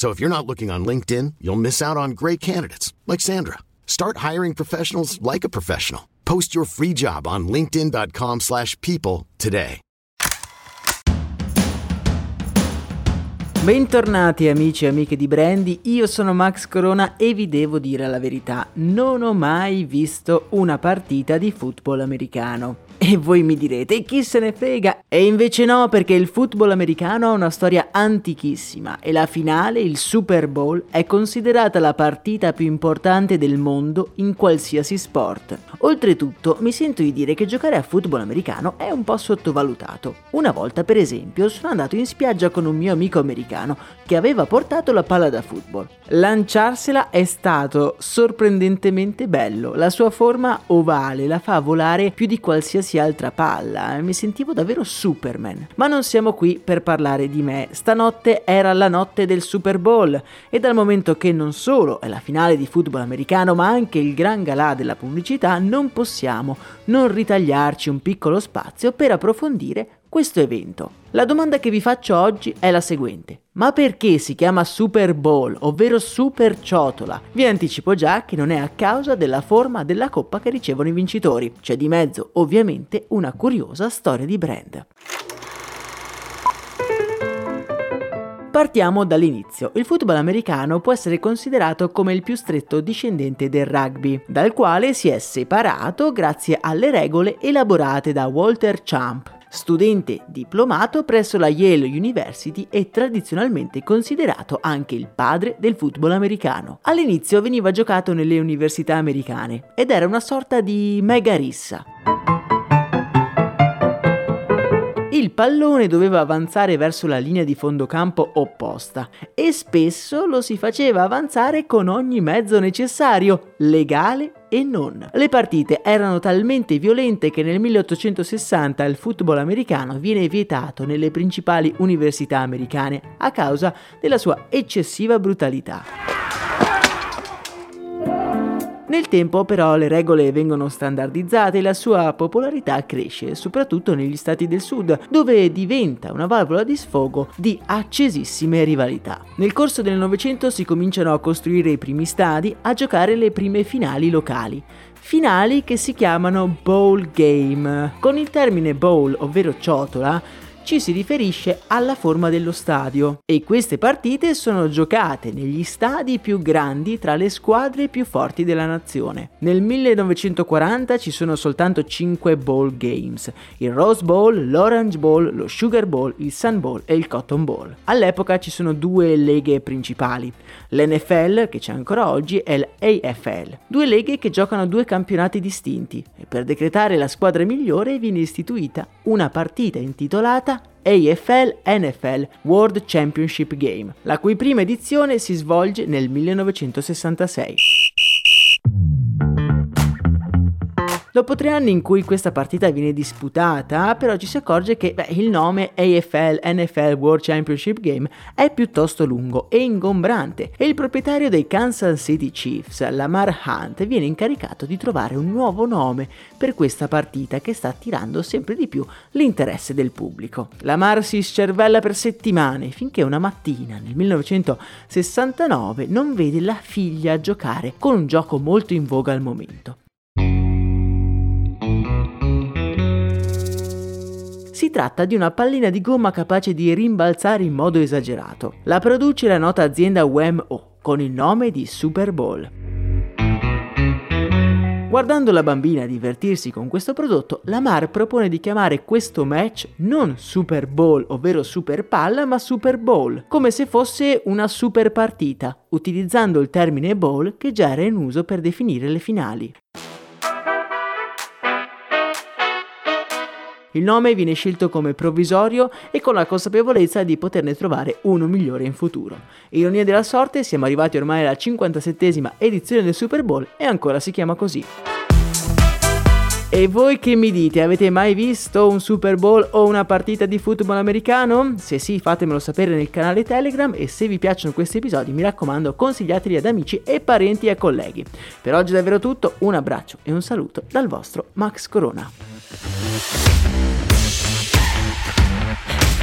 So if you're not looking on LinkedIn, you'll miss out on great candidates like Sandra. Start hiring professionals like a professional. Post your free job on linkedin.com/people today. Bentornati amici e amiche di Brandy, io sono Max Corona e vi devo dire la verità, non ho mai visto una partita di football americano. E voi mi direte, chi se ne frega? E invece no, perché il football americano ha una storia antichissima e la finale, il Super Bowl, è considerata la partita più importante del mondo in qualsiasi sport. Oltretutto, mi sento di dire che giocare a football americano è un po' sottovalutato. Una volta, per esempio, sono andato in spiaggia con un mio amico americano che aveva portato la palla da football. Lanciarsela è stato sorprendentemente bello. La sua forma ovale la fa volare più di qualsiasi qualsiasi altra palla, mi sentivo davvero Superman. Ma non siamo qui per parlare di me, stanotte era la notte del Super Bowl e dal momento che non solo è la finale di football americano ma anche il gran galà della pubblicità, non possiamo non ritagliarci un piccolo spazio per approfondire questo evento. La domanda che vi faccio oggi è la seguente. Ma perché si chiama Super Bowl, ovvero Super Ciotola? Vi anticipo già che non è a causa della forma della coppa che ricevono i vincitori. C'è di mezzo, ovviamente, una curiosa storia di brand. Partiamo dall'inizio. Il football americano può essere considerato come il più stretto discendente del rugby, dal quale si è separato grazie alle regole elaborate da Walter Champ, studente diplomato presso la Yale University e tradizionalmente considerato anche il padre del football americano. All'inizio veniva giocato nelle università americane ed era una sorta di mega rissa. Il pallone doveva avanzare verso la linea di fondo campo opposta e spesso lo si faceva avanzare con ogni mezzo necessario, legale e non. Le partite erano talmente violente che nel 1860 il football americano viene vietato nelle principali università americane a causa della sua eccessiva brutalità. Nel tempo però le regole vengono standardizzate e la sua popolarità cresce, soprattutto negli stati del sud, dove diventa una valvola di sfogo di accesissime rivalità. Nel corso del Novecento si cominciano a costruire i primi stadi, a giocare le prime finali locali finali che si chiamano bowl game. Con il termine bowl, ovvero ciotola, ci si riferisce alla forma dello stadio e queste partite sono giocate negli stadi più grandi tra le squadre più forti della nazione. Nel 1940 ci sono soltanto 5 bowl games, il Rose Bowl, l'Orange Bowl, lo Sugar Bowl, il Sun Bowl e il Cotton Bowl. All'epoca ci sono due leghe principali, l'NFL che c'è ancora oggi e l'AFL, due leghe che giocano due campionati distinti e per decretare la squadra migliore viene istituita una partita intitolata AFL NFL World Championship Game, la cui prima edizione si svolge nel 1966. Dopo tre anni in cui questa partita viene disputata, però ci si accorge che beh, il nome AFL NFL World Championship Game è piuttosto lungo e ingombrante e il proprietario dei Kansas City Chiefs, Lamar Hunt, viene incaricato di trovare un nuovo nome per questa partita che sta attirando sempre di più l'interesse del pubblico. Lamar si scervella per settimane finché una mattina nel 1969 non vede la figlia giocare con un gioco molto in voga al momento. Si tratta di una pallina di gomma capace di rimbalzare in modo esagerato. La produce la nota azienda Wham-O con il nome di Super Bowl. Guardando la bambina divertirsi con questo prodotto, Lamar propone di chiamare questo match non Super Bowl, ovvero Super Palla, ma Super Bowl, come se fosse una super partita, utilizzando il termine bowl che già era in uso per definire le finali. Il nome viene scelto come provvisorio e con la consapevolezza di poterne trovare uno migliore in futuro. Ironia della sorte, siamo arrivati ormai alla 57esima edizione del Super Bowl e ancora si chiama così. E voi che mi dite, avete mai visto un Super Bowl o una partita di football americano? Se sì, fatemelo sapere nel canale Telegram e se vi piacciono questi episodi, mi raccomando, consigliateli ad amici e parenti e colleghi. Per oggi è davvero tutto, un abbraccio e un saluto dal vostro Max Corona. Thank you.